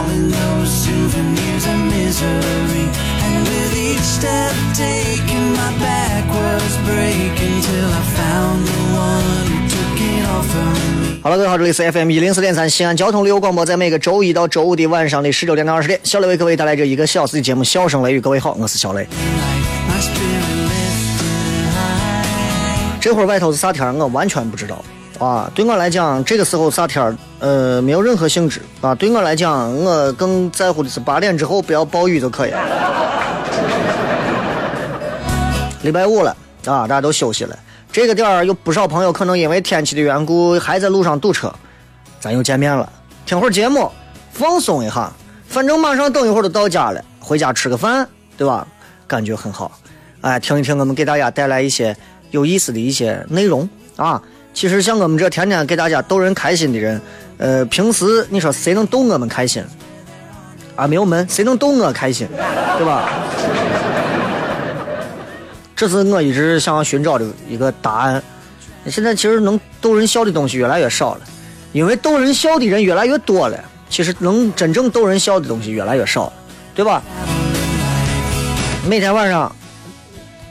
Was hauling those souvenirs of misery. And with each step taken, my back was breaking till I found the one who took it all from me. 好了，各位好，这里是 FM 一零四点三西安交通旅游广播，在每个周一到周五的晚上的十九点到二十点，小雷为各位带来这一个小时的节目《笑声雷雨》。各位好，我是小雷。这会儿外头是啥天儿，我完全不知道啊。对我来讲，这个时候啥天儿，呃，没有任何兴致啊。对我来讲，我更在乎的是八点之后不要暴雨就可以了。礼拜五了啊，大家都休息了。这个点儿有不少朋友可能因为天气的缘故还在路上堵车，咱又见面了。听会儿节目，放松一下，反正马上等一会儿就到家了，回家吃个饭，对吧？感觉很好。哎，听一听我们给大家带来一些有意思的一些内容啊。其实像我们这天天给大家逗人开心的人，呃，平时你说谁能逗我们开心？啊，没有门，谁能逗我开心，对吧？这是我一直想要寻找的一个答案。现在其实能逗人笑的东西越来越少了，因为逗人笑的人越来越多了，其实能真正逗人笑的东西越来越少了，对吧？每天晚上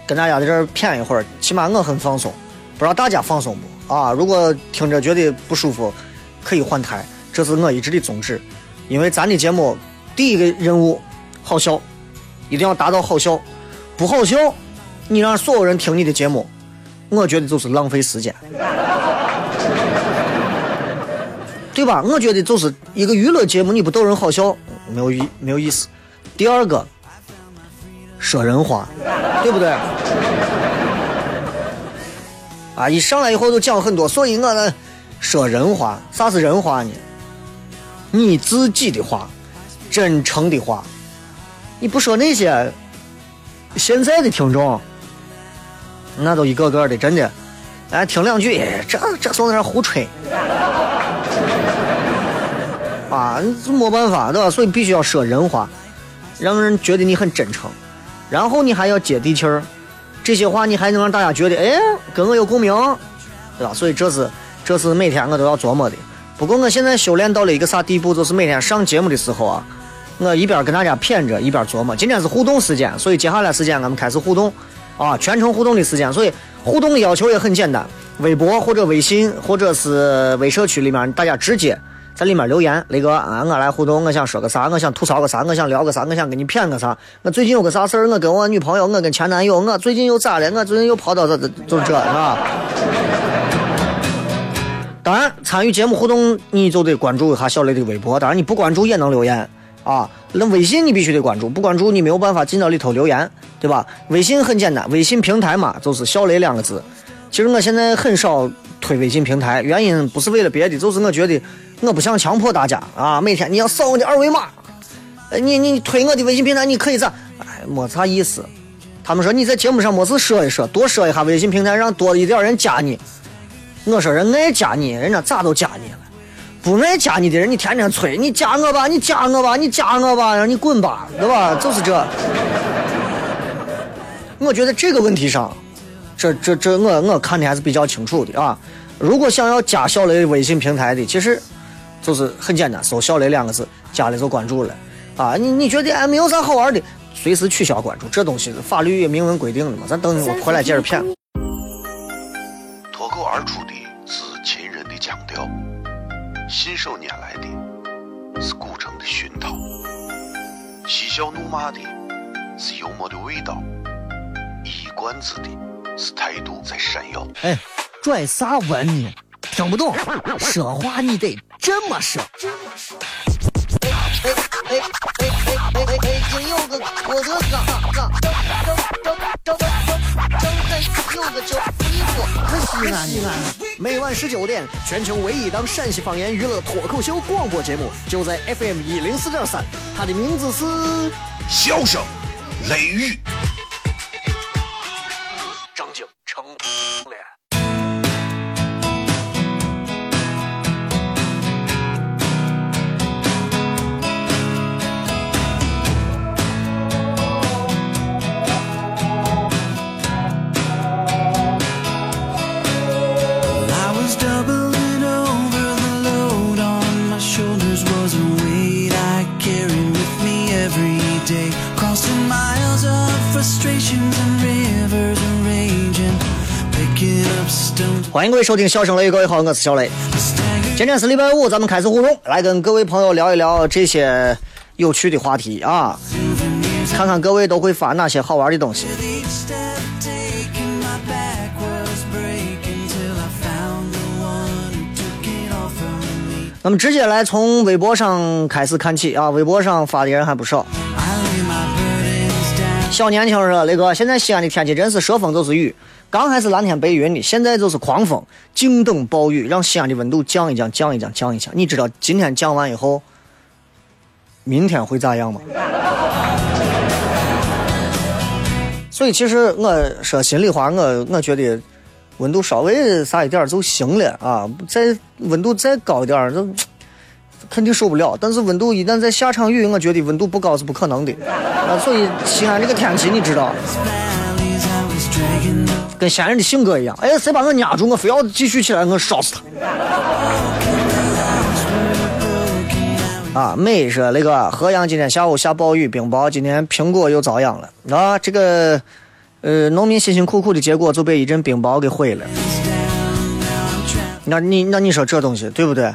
跟大家在这儿谝一会儿，起码我很放松，不知道大家放松不啊？如果听着觉得不舒服，可以换台，这是我一直的宗旨。因为咱的节目第一个任务好笑，一定要达到好笑，不好笑，你让所有人听你的节目，我觉得就是浪费时间，对吧？我觉得就是一个娱乐节目，你不逗人好笑，没有意没有意思。第二个，说人话，对不对？啊，一上来以后就讲很多，所以我呢说人话，啥是人话呢？你自己的话，真诚的话，你不说那些，现在的听众，那都一个个的，真的，哎，听两句，哎这这从那胡吹，啊，这没办法，对吧？所以必须要说人话，让人觉得你很真诚，然后你还要接地气儿，这些话你还能让大家觉得，哎，跟我有共鸣，对吧？所以这是这是每天我都要琢磨的。不过我现在修炼到了一个啥地步，就是每天上节目的时候啊，我一边跟大家谝着，一边琢磨。今天是互动时间，所以接下来时间我们开始互动，啊，全程互动的时间。所以互动的要求也很简单，微博或者微信或者是微社区里面，大家直接在里面留言，雷哥啊，我来互动，我想说个啥，我想吐槽个啥，我想聊个啥，我想跟你谝个啥，我最近有个啥事儿，我跟我女朋友，我跟前男友，我最近又咋了，我最近又跑到这这就是这，是吧？当然，参与节目互动，你就得关注一下小雷的微博。当然，你不关注也能留言啊。那微信你必须得关注，不关注你没有办法进到里头留言，对吧？微信很简单，微信平台嘛，就是“小雷”两个字。其实我现在很少推微信平台，原因不是为了别的，就是我觉得我不想强迫大家啊，每天你要扫我的二维码，你你推我的微信平台，你可以咋？哎，没啥意思。他们说你在节目上没事说一说，多说一下微信平台，让多一点人加你。我说人爱加你，人家咋都加你了。不爱加你的人，你天天催你加我吧，你加我吧，你加我吧，让你滚吧，对吧？就是这。我觉得这个问题上，这这这我我看的还是比较清楚的啊。如果想要加小雷微信平台的，其实就是很简单，搜“小雷”两个字，加了就关注了。啊，你你觉得哎没有啥好玩的，随时取消关注，这东西法律也明文规定的嘛。咱等我回来接着骗。脱口而出的是秦人的腔调，信手拈来的是古城的熏陶，嬉笑怒骂的是幽默的味道，一冠子的是态度在闪耀。哎，拽啥文呢？听不懂，说话你得这么说。哎哎哎哎哎哎哎！北京有个郭德纲，张张张张张张张有个叫李波，西安西安。每晚十九点，全球唯一档陕西方言娱乐脱口秀广播节目，就在 FM 一零四点三。它的名字是《笑声雷雨》。欢迎各位收听《笑声雷雨》，各位好，我是小雷。今天是礼拜五，咱们开始互动，来跟各位朋友聊一聊这些有趣的话题啊，看看各位都会发哪些好玩的东西。那么直接来从微博上开始看起啊，微博上发的人还不少。小年轻说：“雷哥，现在西安的天气真是说风就是雨，刚还是蓝天白云的，现在就是狂风，静等暴雨，让西安的温度降一降，降一降，降一降。你知道今天降完以后，明天会咋样吗？”所以其实我说心里话，我我觉得温度稍微啥一点就行了啊，再温度再高一点儿，这 肯定受不了。但是温度一旦再下场雨，我觉得温度不高是不可能的啊。所以西安这个天气，你知道，跟西安人的性格一样，哎，谁把我压住，我非要继续起来，我烧死他。啊，美说那个河阳今天下午下暴雨，冰雹，今天苹果又遭殃了啊！这个，呃，农民辛辛苦苦的结果就被一阵冰雹给毁了。那你那你说这东西对不对？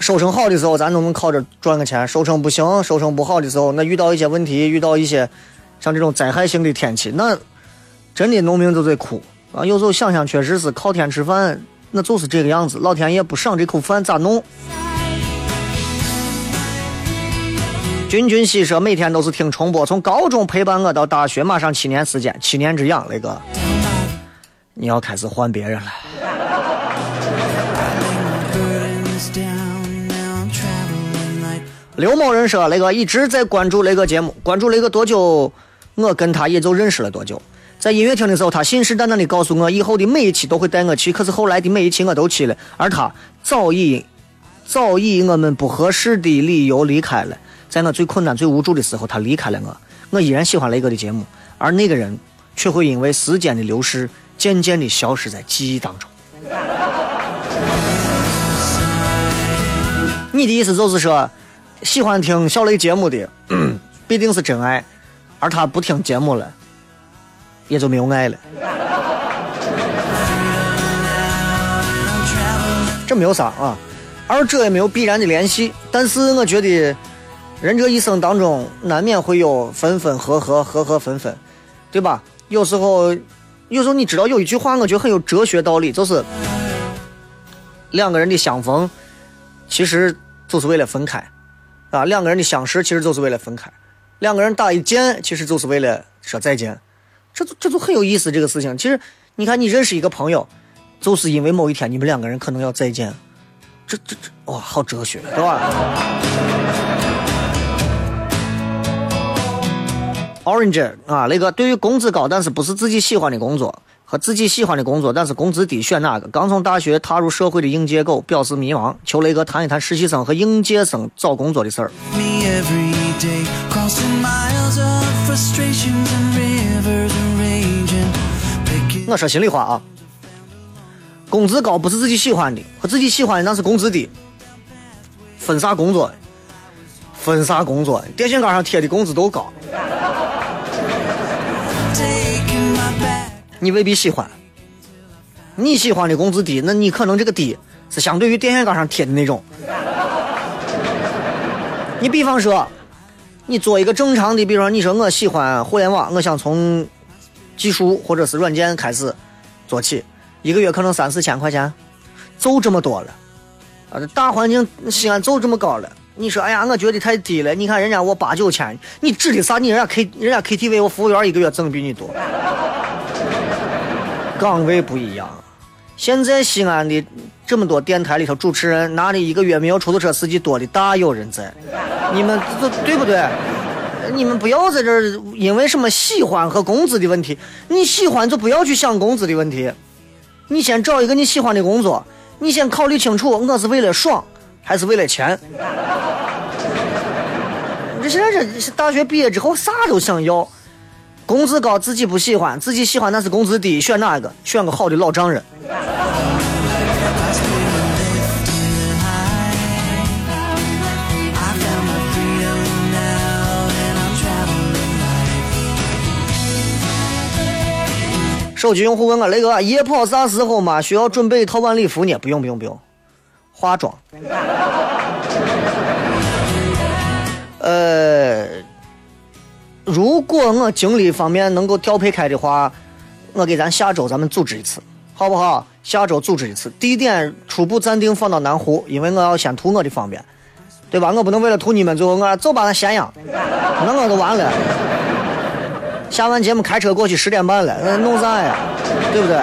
收成好的时候，咱都能靠着赚个钱；收成不行，收成不好的时候，那遇到一些问题，遇到一些像这种灾害性的天气，那真的农民都在哭啊！有时候想想，确实是靠天吃饭，那就是这个样子。老天爷不赏这口饭咋弄？君君喜说每天都是听重播，从高中陪伴我到大学，马上七年时间，七年之痒，雷哥你要开始换别人了。刘某人说，雷哥一直在关注雷哥节目，关注雷哥多久，我跟他也就认识了多久。在音乐厅的时候，他信誓旦旦地告诉我，以后的每一期都会带我去。可是后来的每一期我都去了，而他早已早以我们不合适的理由离开了。在我最困难、最无助的时候，他离开了我。我依然喜欢雷哥的节目，而那个人却会因为时间的流逝，渐渐地消失在记忆当中。你的意思就是说，喜欢听小雷节目的，必定是真爱，而他不听节目了，也就没有爱了。这没有啥啊，二者也没有必然的联系。但是我觉得，人这一生当中难免会有分分合合，合合分分，对吧？有时候，有时候你知道有一句话，我觉得很有哲学道理，就是两个人的相逢，其实就是为了分开。啊，两个人的相识其实就是为了分开，两个人打一见其实就是为了说再见，这就这就很有意思这个事情。其实你看，你认识一个朋友，就是因为某一天你们两个人可能要再见，这这这哇，好哲学，对吧？Orange 啊，那个对于工资高但是不是自己喜欢的工作和自己喜欢的工作，但是工资低，选哪个？刚从大学踏入社会的应届狗表示迷茫，求雷哥谈一谈实习生和应届生找工作的事儿。我说心里话啊，工资高不是自己喜欢的，和自己喜欢的那是工资低。分啥工作？分啥工作？电线杆上贴的工资都高，你未必喜欢。你喜欢的工资低，那你可能这个低是相对于电线杆上贴的那种。你比方说，你做一个正常的，比如说你说我喜欢互联网，我想从技术或者是软件开始做起，一个月可能三四千块钱，就这么多了。啊，这大环境西安就这么高了。你说，哎呀，我觉得太低了。你看人家我八九千，你指的啥？你人家 K 人家 KTV 我服务员一个月挣比你多。岗位不一样。现在西安的这么多电台里头，主持人拿的一个月没有出租车司机多的大有人在。你们这对不对？你们不要在这儿因为什么喜欢和工资的问题，你喜欢就不要去想工资的问题。你先找一个你喜欢的工作，你先考虑清楚，我是为了爽还是为了钱。这现在这大学毕业之后啥都想要，工资高自己不喜欢，自己喜欢那是工资低，选哪一个？选个好的老丈人。手机用户问我雷哥，夜跑啥时候嘛？需要准备一套晚礼服呢？不用不用不用，化妆。呃，如果我精力方面能够调配开的话，我给咱下周咱们组织一次，好不好？下周组织一次，地点初步暂定放到南湖，因为我要先图我的方便，对吧？我不能为了图你们，最后我走吧，那咸阳，那我就完了。下完节目开车过去十点半了，那弄啥呀？对不对？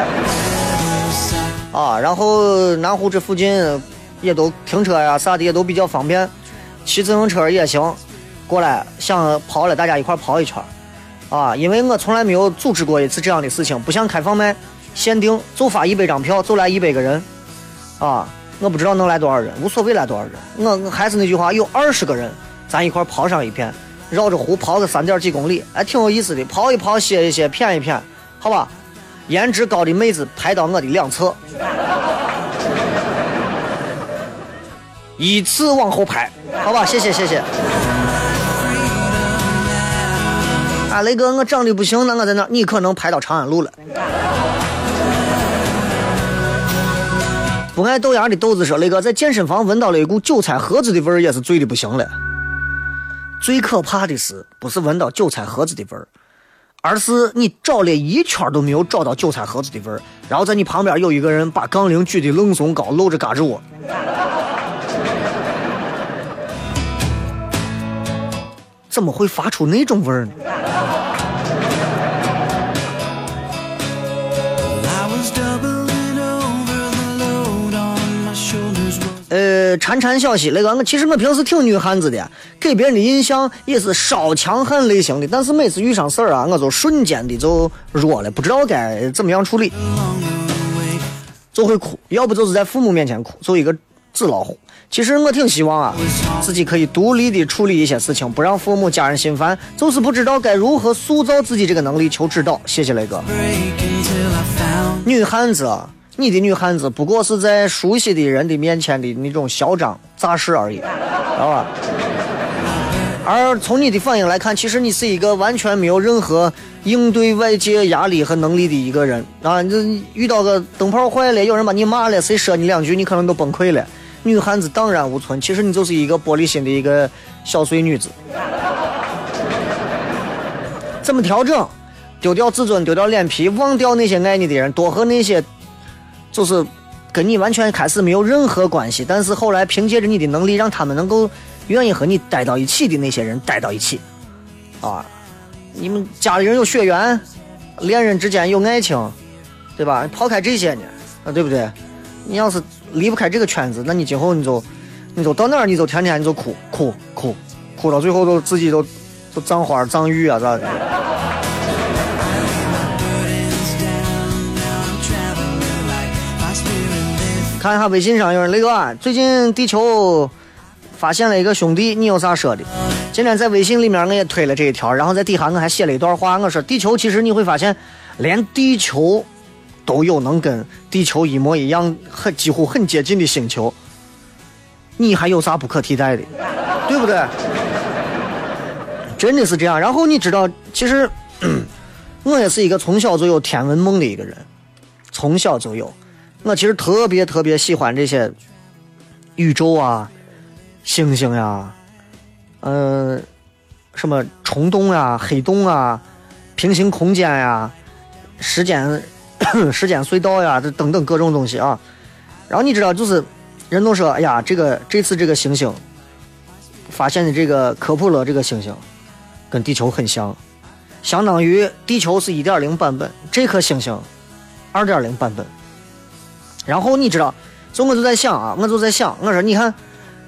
啊，然后南湖这附近也都停车呀啥的也都比较方便，骑自行车也行。过来想跑了，大家一块跑一圈啊！因为我从来没有组织过一次这样的事情，不像开放麦限定就发一百张票，就来一百个人啊！我不知道能来多少人，无所谓来多少人。我我还是那句话，有二十个人，咱一块跑上一片，绕着湖跑个三点几公里，哎，挺有意思的。跑一跑，歇一歇，谝一谝，好吧？颜值高的妹子排到我的两侧，依次往后排，好吧？谢谢谢谢。啊，雷哥，我长得不行，那我在那，你可能排到长安路了。不爱豆芽的豆子说，雷哥在健身房闻到了一股韭菜盒子的味儿，也是醉的不行了。最可怕的是，不是闻到韭菜盒子的味儿，而是你找了一圈都没有找到韭菜盒子的味儿，然后在你旁边有一个人把杠铃举得愣松高，露着嘎吱窝。怎么会发出那种味儿呢？呃，潺潺小溪，那个我其实我平时挺女汉子的，给别人的印象也是稍强悍类型的，但是每次遇上事儿啊，我就瞬间的就弱了，不知道该怎么样处理.就会哭，要不就是在父母面前哭，做一个纸老虎。其实我挺希望啊，自己可以独立的处理一些事情，不让父母家人心烦，就是不知道该如何塑造自己这个能力，求指导。谢谢雷哥。女汉子啊，你的女汉子不过是在熟悉的人的面前的那种嚣张架势而已，知道吧？而从你的反应来看，其实你是一个完全没有任何应对外界压力和能力的一个人啊！你这遇到个灯泡坏了，有人把你骂了，谁说你两句，你可能都崩溃了。女汉子荡然无存，其实你就是一个玻璃心的一个小碎女子。怎么调整？丢掉自尊，丢掉脸皮，忘掉那些爱你的人，多和那些就是跟你完全开始没有任何关系，但是后来凭借着你的能力，让他们能够愿意和你待到一起的那些人待到一起。啊，你们家里人有血缘，恋人之间有爱情，对吧？抛开这些呢，啊，对不对？你要是离不开这个圈子，那你今后你就，你就到哪儿你就天天你就哭哭哭，哭到最后都自己都都葬花葬玉啊咋的？看一下微信上有人雷哥啊，最近地球发现了一个兄弟，你有啥说的？今天在微信里面我也推了这一条，然后在底下我还写了一段话，我说地球其实你会发现，连地球都有能跟地球一模一样、很几乎很接近的星球，你还有啥不可替代的？对不对？真的是这样。然后你知道，其实我也是一个从小就有天文梦的一个人，从小就有。我其实特别特别喜欢这些宇宙啊、星星呀、嗯、什么虫洞呀、黑洞啊、平行空间呀、时间 时间隧道呀，这等等各种东西啊。然后你知道，就是人都说，哎呀，这个这次这个星星发现的这个科普勒这个星星跟地球很像，相当于地球是一点零版本，这颗星星二点零版本。然后你知道，所以我就在想啊，我就在想，我说你看，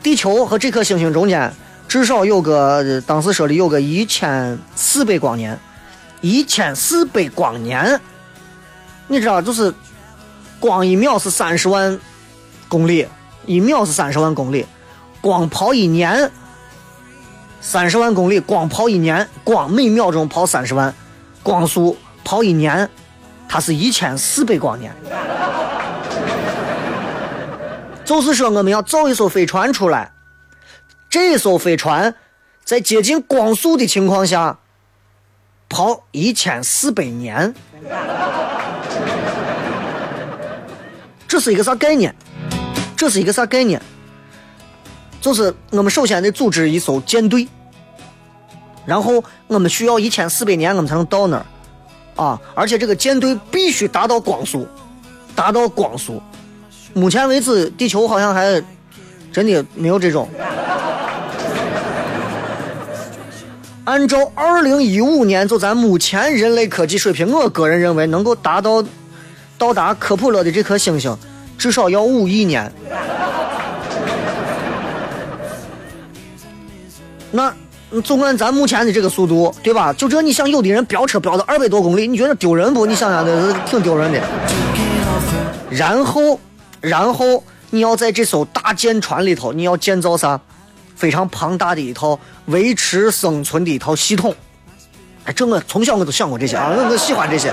地球和这颗星星中间至少有个，当时说的有个一千四百光年，一千四百光年，你知道，就是光一秒是三十万公里，一秒是三十万公里，光跑一年，三十万公里，光跑一年，光每秒钟跑三十万，光速跑一年，它是一千四百光年。就是说，我们要造一艘飞船出来，这艘飞船在接近光速的情况下跑一千四百年，这是一个啥概念？这是一个啥概念？就是我们首先得组织一艘舰队，然后我们需要一千四百年我们才能到那儿啊！而且这个舰队必须达到光速，达到光速。目前为止，地球好像还真的没有这种。按照二零一五年就咱目前人类科技水平，我个人认为能够达到到达科普勒的这颗星星，至少要五亿年。那纵按咱目前的这个速度，对吧？就这，你想有的人飙车飙到二百多公里，你觉得丢人不？你想想，这挺丢人的。然后。然后你要在这艘大舰船里头，你要建造啥？非常庞大的一套维持生存的一套系统。哎，这我从小我都想过这些啊，我我喜欢这些。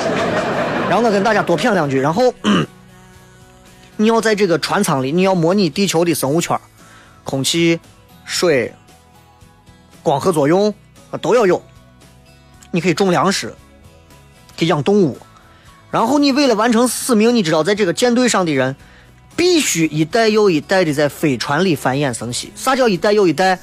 然后我跟大家多谝两句。然后你要在这个船舱里，你要模拟地球的生物圈，空气、水、光合作用啊都要有。你可以种粮食，可以养动物。然后你为了完成使命，你知道在这个舰队上的人。必须一代又一代的在飞船里繁衍生息。啥叫一代又一代？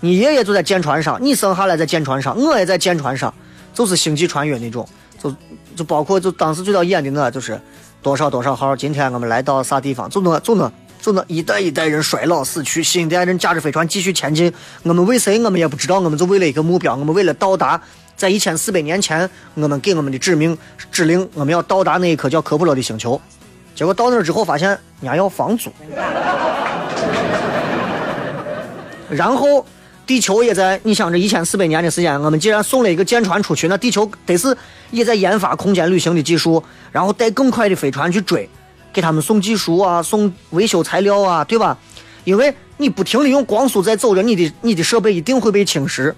你爷爷就在舰船上，你生下来在舰船上，我也在舰船上，就是星际穿越那种。就就包括就当时最早演的那，就是多少多少号，今天我们来到啥地方？就那就那就那一代一代人衰老死去，新一代人驾着飞船继续前进。我们为谁？我们也不知道。我们就为了一个目标，我们为了到达在一千四百年前我们给我们的指命指令，我们要到达那一颗叫科普勒的星球。结果到那儿之后，发现人家要房租，然后地球也在，你想这一千四百年的时间，我们既然送了一个舰船出去，那地球得是也在研发空间旅行的技术，然后带更快的飞船去追，给他们送技术啊，送维修材料啊，对吧？因为你不停的用光速在走着，你的你的设备一定会被侵蚀，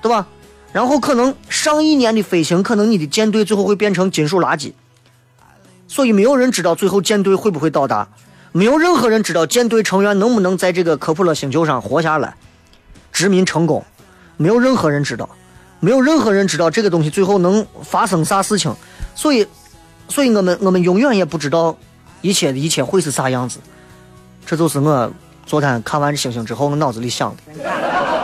对吧？然后可能上亿年的飞行，可能你的舰队最后会变成金属垃圾。所以没有人知道最后舰队会不会到达，没有任何人知道舰队成员能不能在这个科普勒星球上活下来，殖民成功，没有任何人知道，没有任何人知道这个东西最后能发生啥事情。所以，所以我们我们永远也不知道一切的一切会是啥样子。这就是我昨天看完星星之后，我脑子里想的。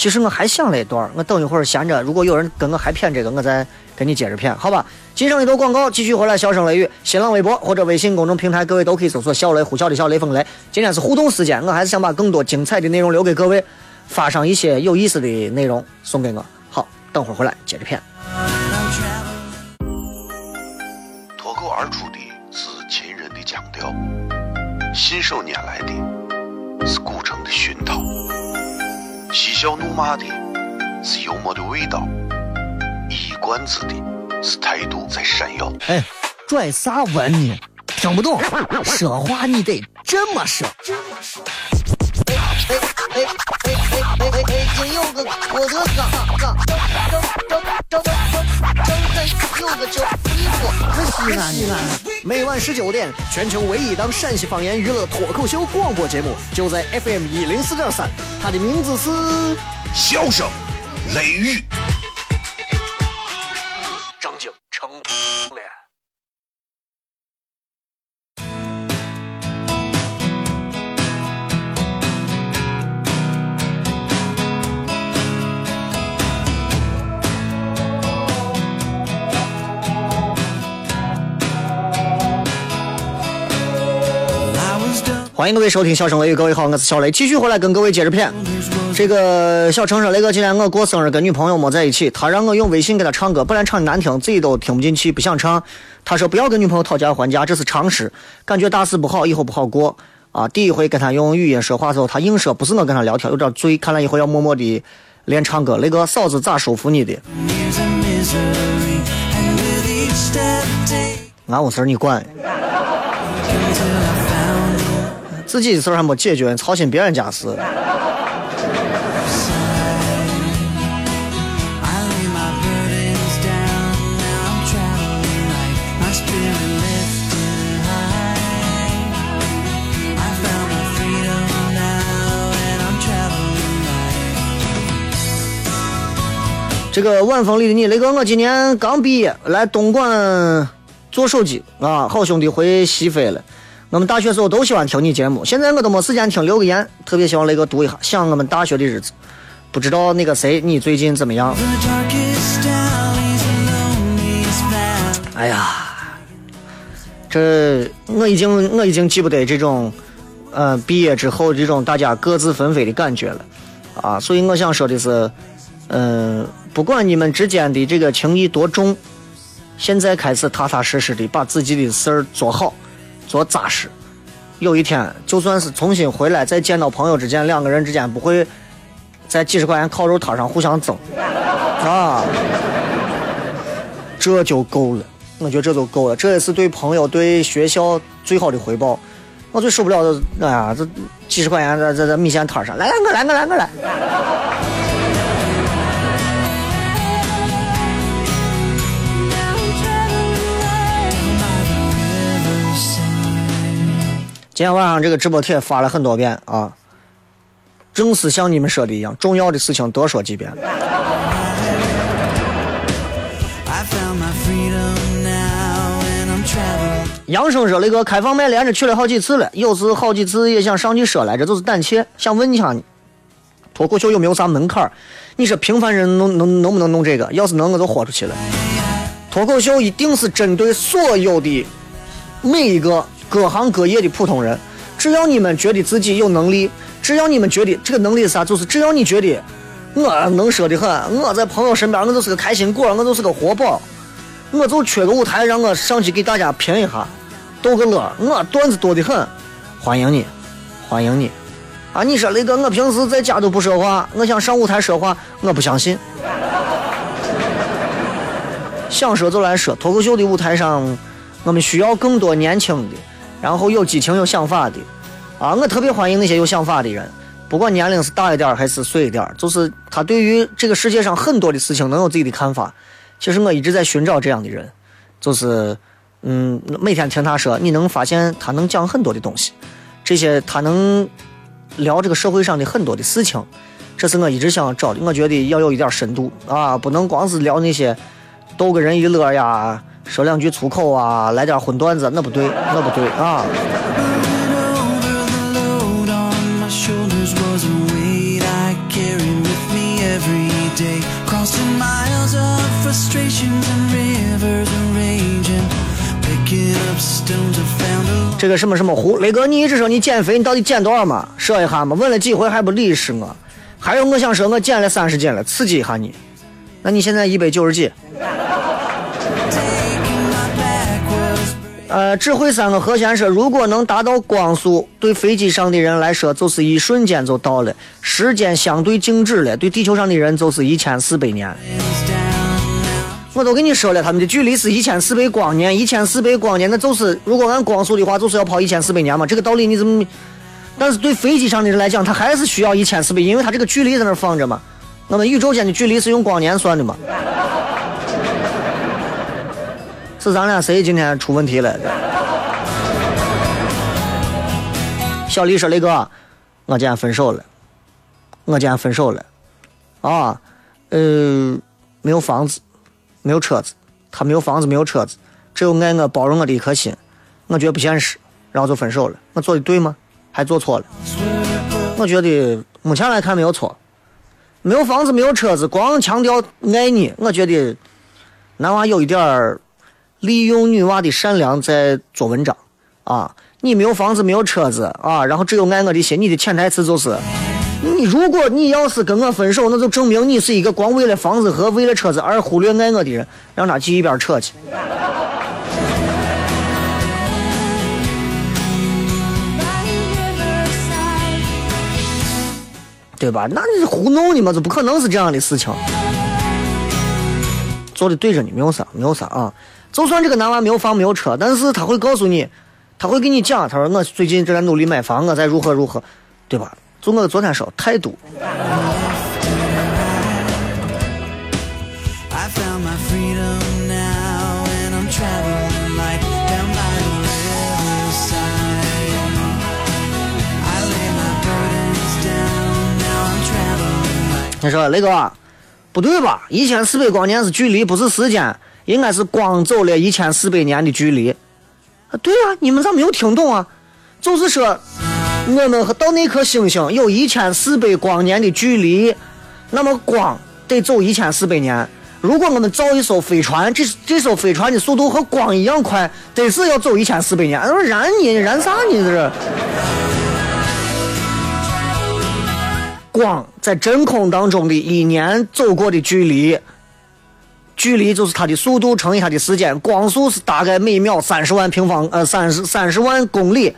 其实我还想了一段，我等一会儿闲着，如果有人跟我还谝这个，我再跟你接着谝，好吧？进上一段广告，继续回来。笑声雷雨，新浪微博或者微信公众平台，各位都可以搜索“小雷呼啸的小雷锋雷”。今天是互动时间，我还是想把更多精彩的内容留给各位，发上一些有意思的内容送给我。好，等会儿回来接着谝。脱口而出的是秦人的腔调，信手拈来的是古，笑怒骂的是幽默的味道，一管子的是态度在闪耀。哎，拽啥文呢？听不懂，说话你得这么说。这么说哎哎哎哎哎，金有个我的哥哥，张张张张张张张有个就你说，可西安，每晚十九点，全球唯一档陕西方言娱乐脱口秀广播节目，就在 FM 一零四点三，它的名字是笑声雷雨，张景成脸。欢迎各位收听《笑声雷雨》，各位好，我是小雷，继续回来跟各位接着片。这个小程说：“雷哥，今天我过生日，跟女朋友没在一起，他让我用微信给他唱歌，本来唱的难听，自己都听不进去，不想唱。他说不要跟女朋友讨价还价，这是常识，感觉大事不好，以后不好过啊。第一回跟他用语音说话的时候，他硬说不是我跟他聊天，有点醉，看来以后要默默的练唱歌。雷哥，嫂子咋说服你的？俺屋事你管。”自己的事儿还没解决，操心别人家事。这个晚风里的你，雷哥，我今年刚毕业，来东莞做手机啊，好兄弟回西非了。我们大学时候都喜欢听你节目，现在我都没时间听留个言，特别希望雷哥读一下，想我们大学的日子。不知道那个谁，你最近怎么样？哎呀，这我已经我已经记不得这种，呃，毕业之后这种大家各自纷飞的感觉了，啊，所以我想说的是，嗯，不管你们之间的这个情谊多重，现在开始踏踏实实的把自己的事儿做好。做扎实，有一天就算是重新回来，再见到朋友之间，两个人之间不会在几十块钱烤肉摊上互相争，啊，这就够了。我觉得这就够了，这也是对朋友、对学校最好的回报。我最受不了的，哎呀，这几十块钱在在在米线摊上，来来我来我来我来。今天晚上这个直播帖发了很多遍啊，正是像你们说的一样，重要的事情多说几遍。杨生说：“雷哥，开放麦连着去了好几次了，有时好几次也想上去说来着，就是胆怯。想问一下你，脱口秀有没有啥门槛？你说平凡人能能能不能弄这个？要是能，我就豁出去了。脱口秀一定是针对所有的每一个。”各行各业的普通人，只要你们觉得自己有能力，只要你们觉得这个能力是啥，就是只要你觉得我能说的很，我在朋友身边我就是个开心果，我就是个活宝，我就缺个舞台让我上去给大家评一下，逗个乐，我段子多的很，欢迎你，欢迎你，啊，你说雷哥，我平时在家都不说话，我想上舞台说话，我不相信，想说就来说，脱口秀的舞台上，我们需要更多年轻的。然后有激情有想法的，啊，我特别欢迎那些有想法的人，不管年龄是大一点还是碎一点，就是他对于这个世界上很多的事情能有自己的看法。其实我一直在寻找这样的人，就是，嗯，每天听他说，你能发现他能讲很多的东西，这些他能聊这个社会上的很多的事情，这是我一直想找的。我觉得要有一点深度啊，不能光是聊那些逗个人一乐呀。说两句粗口啊，来点荤段子，那不对，那不对啊！这个什么什么胡，雷哥，你一直说你减肥，你到底减多少嘛？说一下嘛？问了几回还不理是我。还有我想说，我减了三十斤了，刺激一下你。那你现在一百九十几？呃，智慧三个和弦说，如果能达到光速，对飞机上的人来说就是一瞬间就到了，时间相对静止了，对地球上的人就是一千四百年。我都跟你说了，他们的距离是一千四百光年，一千四百光年，那就是如果按光速的话，就是要跑一千四百年嘛。这个道理你怎么？但是对飞机上的人来讲，他还是需要一千四百，因为他这个距离在那放着嘛。那么宇宙间的距离是用光年算的嘛？是咱俩谁今天出问题了？小丽说：“雷哥，我今天分手了，我今天分手了，啊，呃，没有房子，没有车子，他没有房子，没有车子，只有爱我、包容我的一颗心，我觉得不现实，然后就分手了。我做的对吗？还做错了？我觉得目前来看没有错。没有房子，没有车子，光强调爱你，我觉得男娃有一点儿利用女娃的善良在做文章啊。你没有房子，没有车子啊，然后只有爱我的心。你的潜台词就是，你如果你要是跟我分手，那就证明你是一个光为了房子和为了车子而忽略爱我的人，让他去一边扯去。对吧？那你是糊弄你嘛？这不可能是这样的事情。做的对着你，没有啥，没有啥啊。就算这个男娃没有房没有车，但是他会告诉你，他会给你讲，他说我最近正在努力买房，我在如何如何，对吧？就我昨天说态度。你说雷哥，不对吧？一千四百光年是距离，不是时间，应该是光走了一千四百年的距离。啊，对啊，你们咋没有听懂啊？就是说，我们和到那颗星星有一千四百光年的距离，那么光得走一千四百年。如果我们造一艘飞船，这这艘飞船的速度和光一样快，得是要走一千四百年。他说燃你燃啥你这是？光在真空当中的一年走过的距离，距离就是它的速度乘以它的时间，光速是大概每秒三十万平方呃三十三十万公里，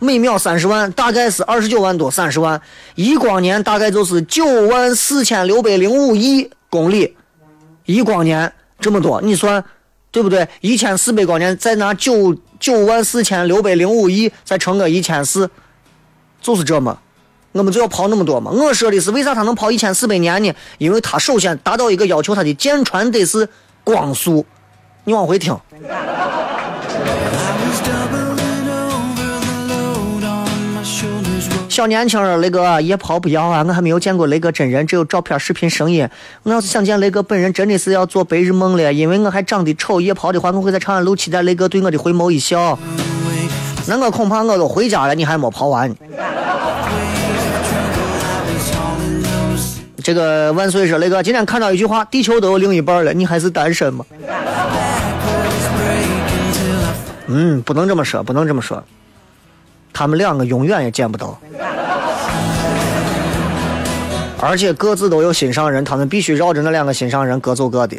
每秒三十万，大概是二十九万多三十万，一光年大概就是九万四千六百零五亿公里，一光年这么多，你算对不对？一千四百光年再拿九九万四千六百零五亿再乘个一千四，就是这么。我们就要跑那么多嘛？我说的是为啥它能跑一千四百年呢？因为它首先达到一个要求，它的舰船得是光速。你往回听，小年轻人，雷哥夜跑不要啊！我还没有见过雷哥真人，只有照片、视频、声音。我要是想见雷哥本人，真的是要做白日梦了。因为我还长得丑，夜跑的话，我会在长安路期待雷哥对我的回眸一笑。那我恐怕我都回家了，你还没跑完。这个万岁说，雷哥今天看到一句话：地球都有另一半了，你还是单身吗？嗯，不能这么说，不能这么说。他们两个永远也见不到，而且各自都有心上人，他们必须绕着那两个心上人各走各的。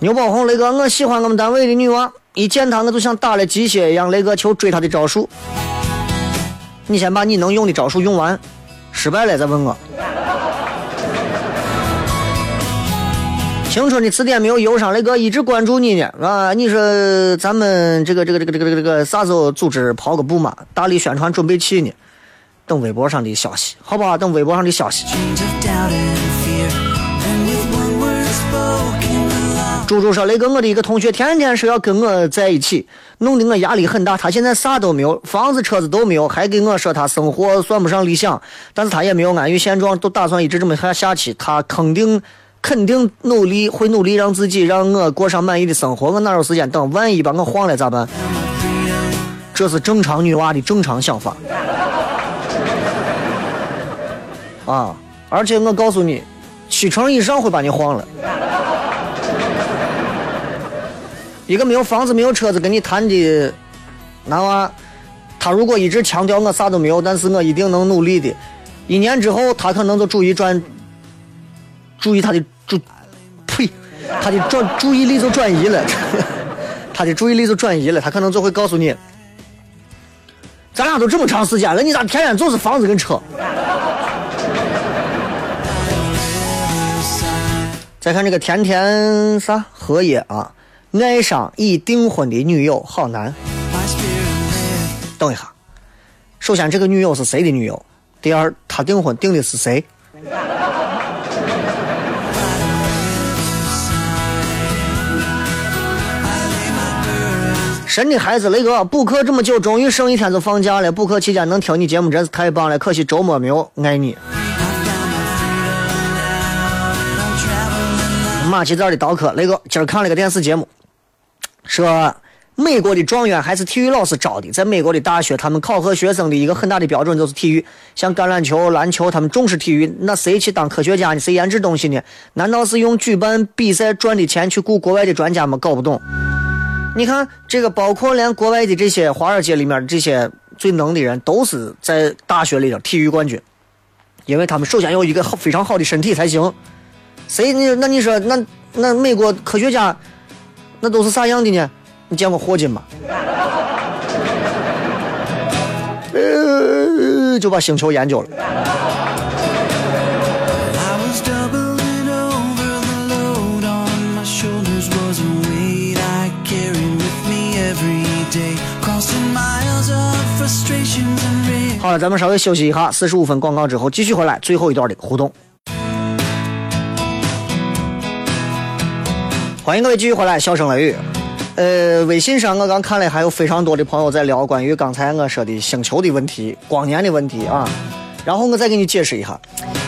牛宝红，雷哥，我喜欢我们单位的女娃，一见他我就像打了鸡血一样，雷哥求追他的招数。你先把你能用的招数用完，失败了再问我。青春的词典没有忧伤，雷哥一直关注你呢啊！你说咱们这个这个这个这个这个这个啥时候组织跑个步嘛？大力宣传准备去呢？等微博上的消息，好不好？等微博上的消息。猪猪说：“雷哥，我的一个同学天天说要跟我在一起，弄得我压力很大。他现在啥都没有，房子车子都没有，还跟我说他生活算不上理想，但是他也没有安于现状，都打算一直这么下下去。他肯定肯定努力，会努力让自己让我过上满意的生活。我哪有时间等？万一把我晃了咋办？这是正常女娃的正常想法。啊！而且我告诉你，七成以上会把你晃了。”一个没有房子、没有车子跟你谈的男娃，他如果一直强调我啥都没有，但是我一定能努力的，一年之后他可能就注意转，注意他的注，呸，他的转注意力就转移了，他的注意力就转移了，他可能就会告诉你，咱俩都这么长时间了，你咋天天就是房子跟车？再看这个甜甜啥荷叶啊，爱上已订婚的女友好难。等一下，首先这个女友是谁的女友？第二，他订婚订的是谁？神的孩子雷哥补课这么久，终于剩一天就放假了。补课期间能听你节目真是太棒了，可惜周末没有，爱你。马其字的刀客，雷哥今儿看了个电视节目，说美国的状元还是体育老师招的。在美国的大学，他们考核学生的一个很大的标准就是体育，像橄榄球、篮球，他们重视体育。那谁去当科学家呢？谁研制东西呢？难道是用举办比赛赚的钱去雇国外的专家吗？搞不懂。你看这个，包括连国外的这些华尔街里面这些最能的人，都是在大学里头体育冠军，因为他们首先有一个好非常好的身体才行。谁你那你说那那美国科学家那都是啥样的呢？你见过霍金吗？呃，就把星球研究了。好了，咱们稍微休息一下，四十五分广告之后继续回来，最后一段的互动。欢迎各位继续回来，笑声雷雨。呃，微信上我刚看了，还有非常多的朋友在聊关于刚才我说的星球的问题、光年的问题啊。然后我再给你解释一下，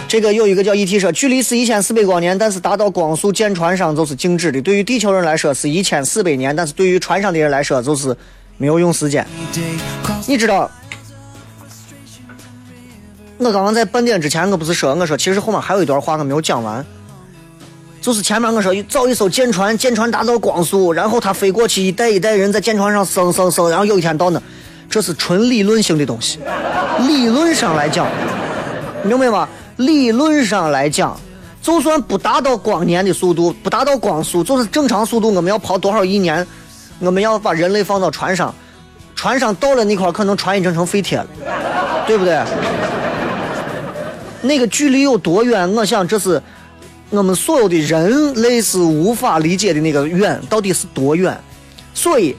这个有一个叫 ET 说，距离是一千四百光年，但是达到光速舰船上就是静止的。对于地球人来说是一千四百年，但是对于船上的人来说就是没有用时间。你知道，我刚刚在半点之前，我不是说我说其实后面还有一段话我没有讲完，就是前面我说造一艘舰船，舰船达到光速，然后它飞过去，一代一代人在舰船上升升升，然后有一天到那，这是纯理论性的东西。理论上来讲，明白吗？理论上来讲，就算不达到光年的速度，不达到光速，就是正常速度，我们要跑多少亿年？我们要把人类放到船上，船上到了那块，可能船已经成废铁了，对不对？那个距离有多远？我想这是我们所有的人类是无法理解的那个远到底是多远。所以，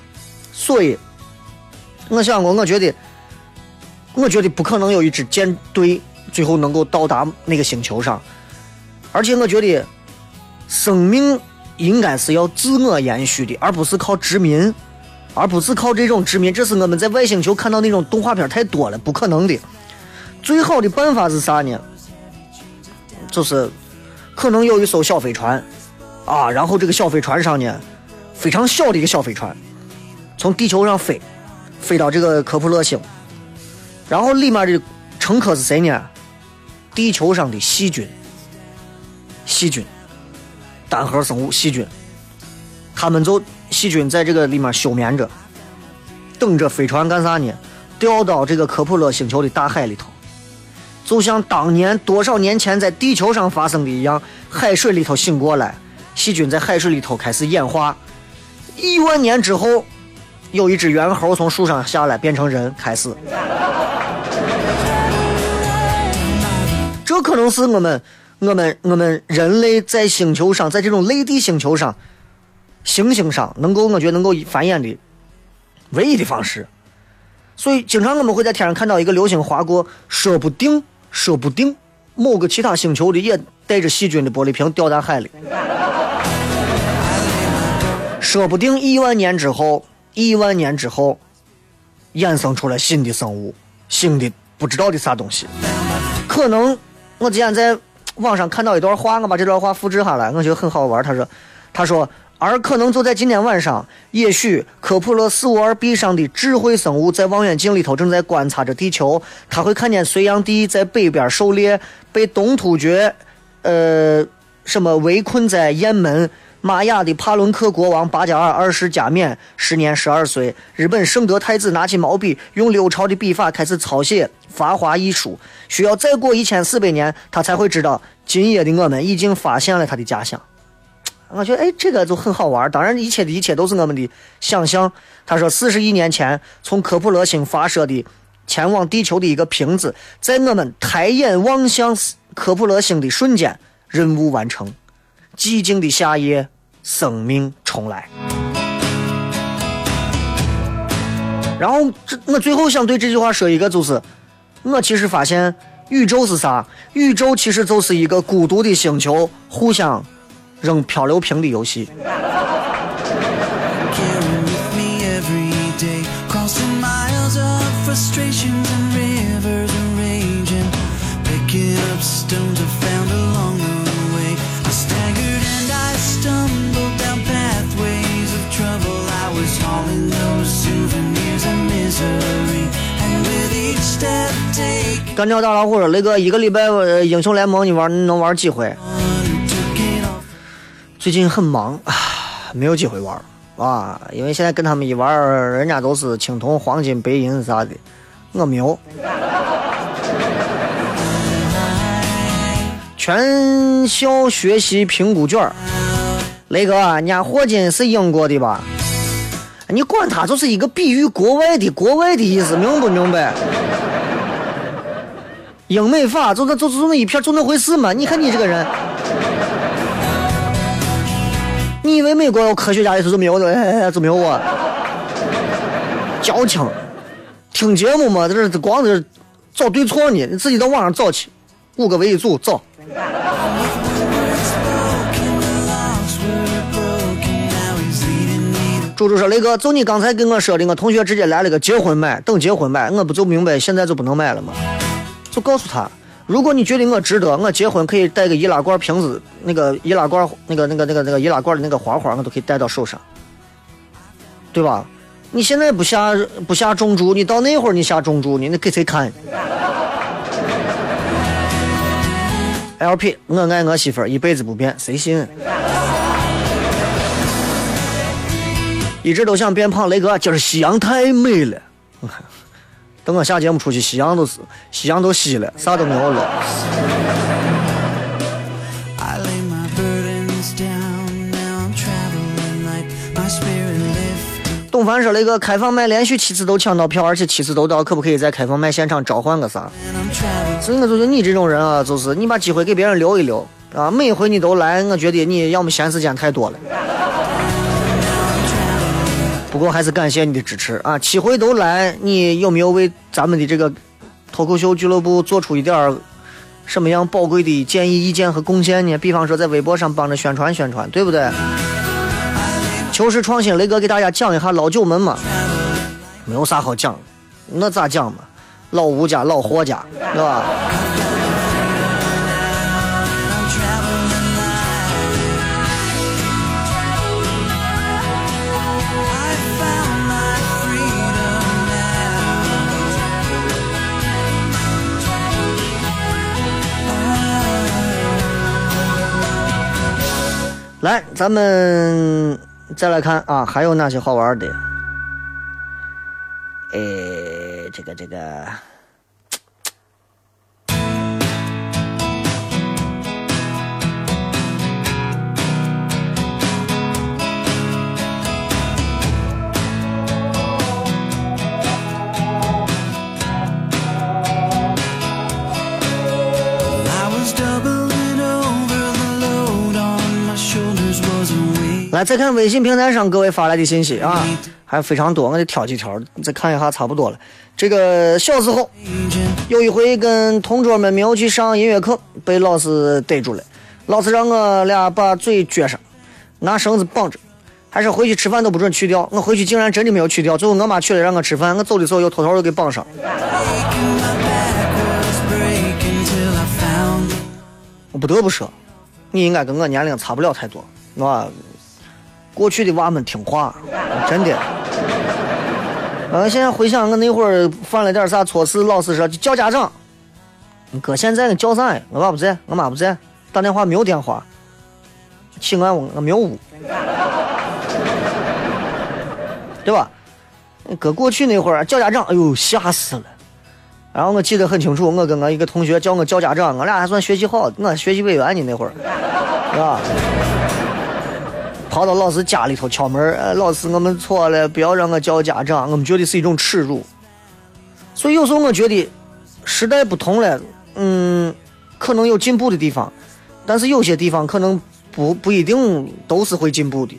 所以，我想过，我觉得，我觉得不可能有一支舰队最后能够到达那个星球上，而且我觉得，生命应该是要自我延续的，而不是靠殖民。而不是靠这种殖民，这是我们在外星球看到那种动画片太多了，不可能的。最好的办法是啥呢？就是可能有一艘小飞船，啊，然后这个小飞船上呢，非常小的一个小飞船，从地球上飞，飞到这个科普勒星，然后里面的乘客是谁呢？地球上的细菌，细菌，单核生物细菌，他们就细菌在这个里面休眠着，等着飞船干啥呢？掉到这个科普勒星球的大海里头。就像当年多少年前在地球上发生的一样，海水里头醒过来，细菌在海水里头开始演化。亿万年之后，有一只猿猴从树上下来，变成人，开始。这可能是我们、我们、我们人类在星球上，在这种类地星球上、行星上，能够我觉得能够繁衍的唯一的方式。所以，经常我们会在天上看到一个流星划过，说不定，说不定某个其他星球的也带着细菌的玻璃瓶掉在海里，说不定亿万年之后，亿万年之后，衍生出来新的生物，新的不知道的啥东西。可能我之前在网上看到一段话，我把这段话复制下来，我觉得很好玩。他说：“他说，而可能就在今天晚上，也许科普勒四五二 b 上的智慧生物在望远镜里头正在观察着地球，他会看见隋炀帝在北边狩猎，被东突厥，呃，什么围困在雁门。”玛雅的帕伦克国王巴加尔二世加冕，时年十二岁。日本圣德太子拿起毛笔，用六朝的笔法开始抄写法华艺术。需要再过一千四百年，他才会知道，今夜的我们已经发现了他的家乡。我觉得，哎，这个就很好玩。当然，一切的一切都是我们的想象。他说，四十亿年前从科普勒星发射的前往地球的一个瓶子，在我们抬眼望向科普勒星的瞬间，任务完成。寂静的夏夜，生命重来。然后，这我最后想对这句话说一个，就是我其实发现，宇宙是啥？宇宙其实就是一个孤独的星球，互相扔漂流瓶的游戏。干掉大老虎了，雷哥，一个礼拜，呃，英雄联盟你玩能玩几回？最近很忙啊，没有机会玩啊，因为现在跟他们一玩，人家都是青铜、黄金、白银啥的，我没有。全校学习评估卷雷哥，人家霍金是英国的吧？你管他就是一个比喻国外的国外的意思，明不明白？英美法就那就就那一片就那回事嘛？你看你这个人。你以为美国有科学家里头就没有的？哎，就没有我。矫情，听节目嘛，这是光是找对错呢，你自己到网上找去，五个为一组找。猪猪说：“雷哥，就你刚才跟我说的，我同学直接来了个结婚买，等结婚买，我不就明白现在就不能买了吗？就告诉他，如果你觉得我值得，我结婚可以带个易拉罐瓶子，那个易拉罐那个那个那个那个易拉罐的那个花花，我都可以带到手上，对吧？你现在不下不下重注，你到那会儿你下重注，你那给谁看？LP，我爱我媳妇儿一辈子不变，谁信？一直都想变胖，雷哥，今儿夕阳太美了。等我下节目出去，夕阳都是夕阳都西了，啥都没有了。董凡说雷哥，开放麦连续七次都抢到票，而且七次都到，可不可以在开放麦现场召唤个啥.所以我就觉得你这种人啊，就是你把机会给别人留一留啊，每回你都来，我觉得你要么闲时间太多了。不过还是感谢你的支持啊！七回都来，你有没有为咱们的这个脱口秀俱乐部做出一点儿什么样宝贵的建议、意见和贡献呢？比方说在微博上帮着宣传宣传，对不对？求是创新，雷哥给大家讲一下老九门嘛，没有啥好讲，那咋讲嘛？老吴家、老霍家，对吧？来，咱们再来看啊，还有哪些好玩的？哎，这个这个，来再看微信平台上各位发来的信息啊，还非常多，我得挑几条，再看一下差不多了。这个小时候有一回跟同桌们没有去上音乐课，被老师逮住了，老师让我俩把嘴撅上，拿绳子绑着，还是回去吃饭都不准去掉。我回去竟然真的没有去掉，最后我妈去了让我吃饭，我走的时候又偷偷的给绑上。我不得不说，你应该跟我年龄差不了太多，是吧？过去的娃们听话，真的。呃，现在回想我那会儿犯了点啥错事，老师说叫家长。哥，现在你叫啥呀？我爸不在，我妈不在，打电话没有电话，起俺屋我没有屋，对吧？搁过去那会儿叫家长，哎呦吓死了。然后我记得很清楚，我跟我一个同学叫我叫家长，俺俩还算学习好，我学习委员呢那会儿，是吧？跑到老师家里头敲门，老师我们错了，不要让我叫家长，我们觉得是一种耻辱。所以有时候我觉得时代不同了，嗯，可能有进步的地方，但是有些地方可能不不一定都是会进步的。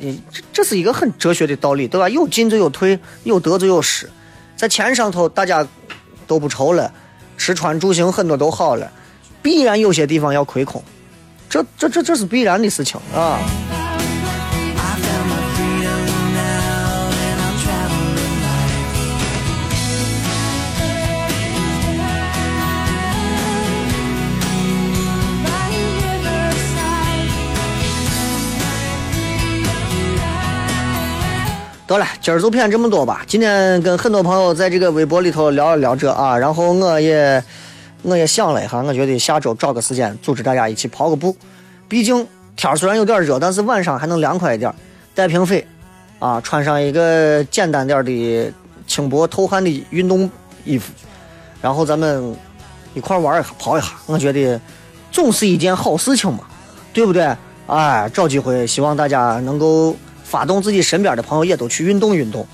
嗯，这这是一个很哲学的道理，对吧？有进就有退，有得就有失。在钱上头大家都不愁了，吃穿住行很多都好了，必然有些地方要亏空，这这这这是必然的事情啊。得了，今儿就骗这么多吧。今天跟很多朋友在这个微博里头聊了聊这啊，然后我也我也想了一下，我觉得下周找个时间组织大家一起跑个步。毕竟天儿虽然有点热，但是晚上还能凉快一点。带瓶水啊，穿上一个简单点的轻薄透汗的运动衣服，然后咱们一块儿玩一下，跑一下。我觉得总是一件好事情嘛，对不对？哎，找机会，希望大家能够发动自己身边的朋友也都去运动运动。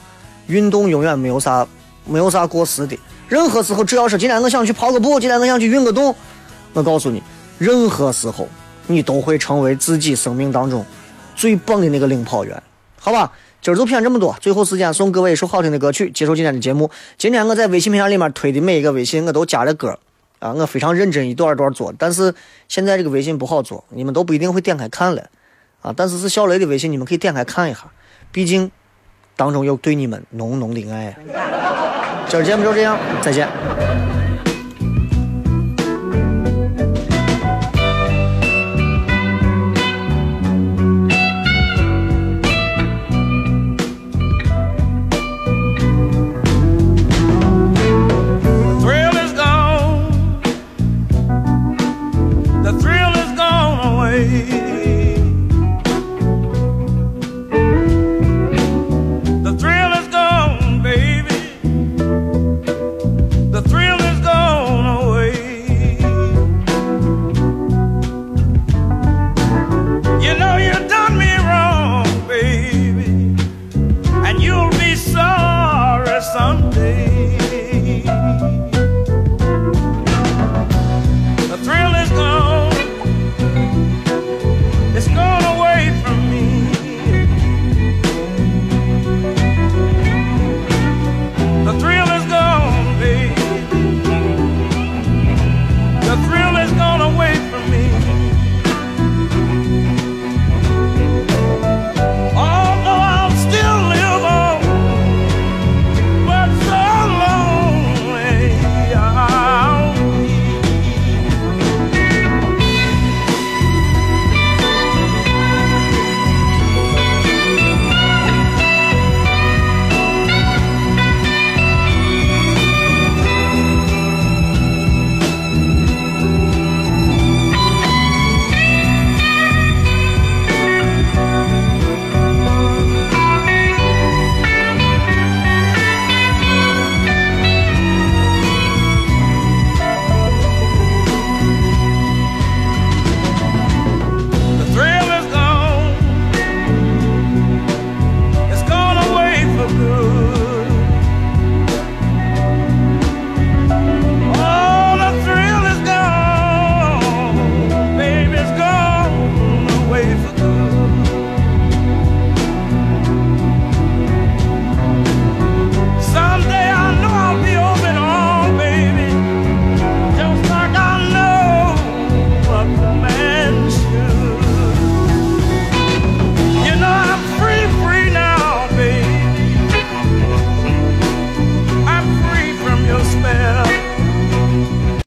运动永远没有啥没有啥过时的。任何时候，只要是今天我想去跑个步，今天我想去运个动，我告诉你，任何时候你都会成为自己生命当中最棒的那个领跑员，好吧？今儿就骗这么多，最后时间送各位一首好听的歌曲，结束今天的节目。今天我在微信平台里面推的每一个微信，我都加了歌啊，我非常认真一段一段做，但是现在这个微信不好做，你们都不一定会点开看了啊。但是是小雷的微信，你们可以点开看一下，毕竟当中有对你们浓浓的爱。今儿节目就这样，再见。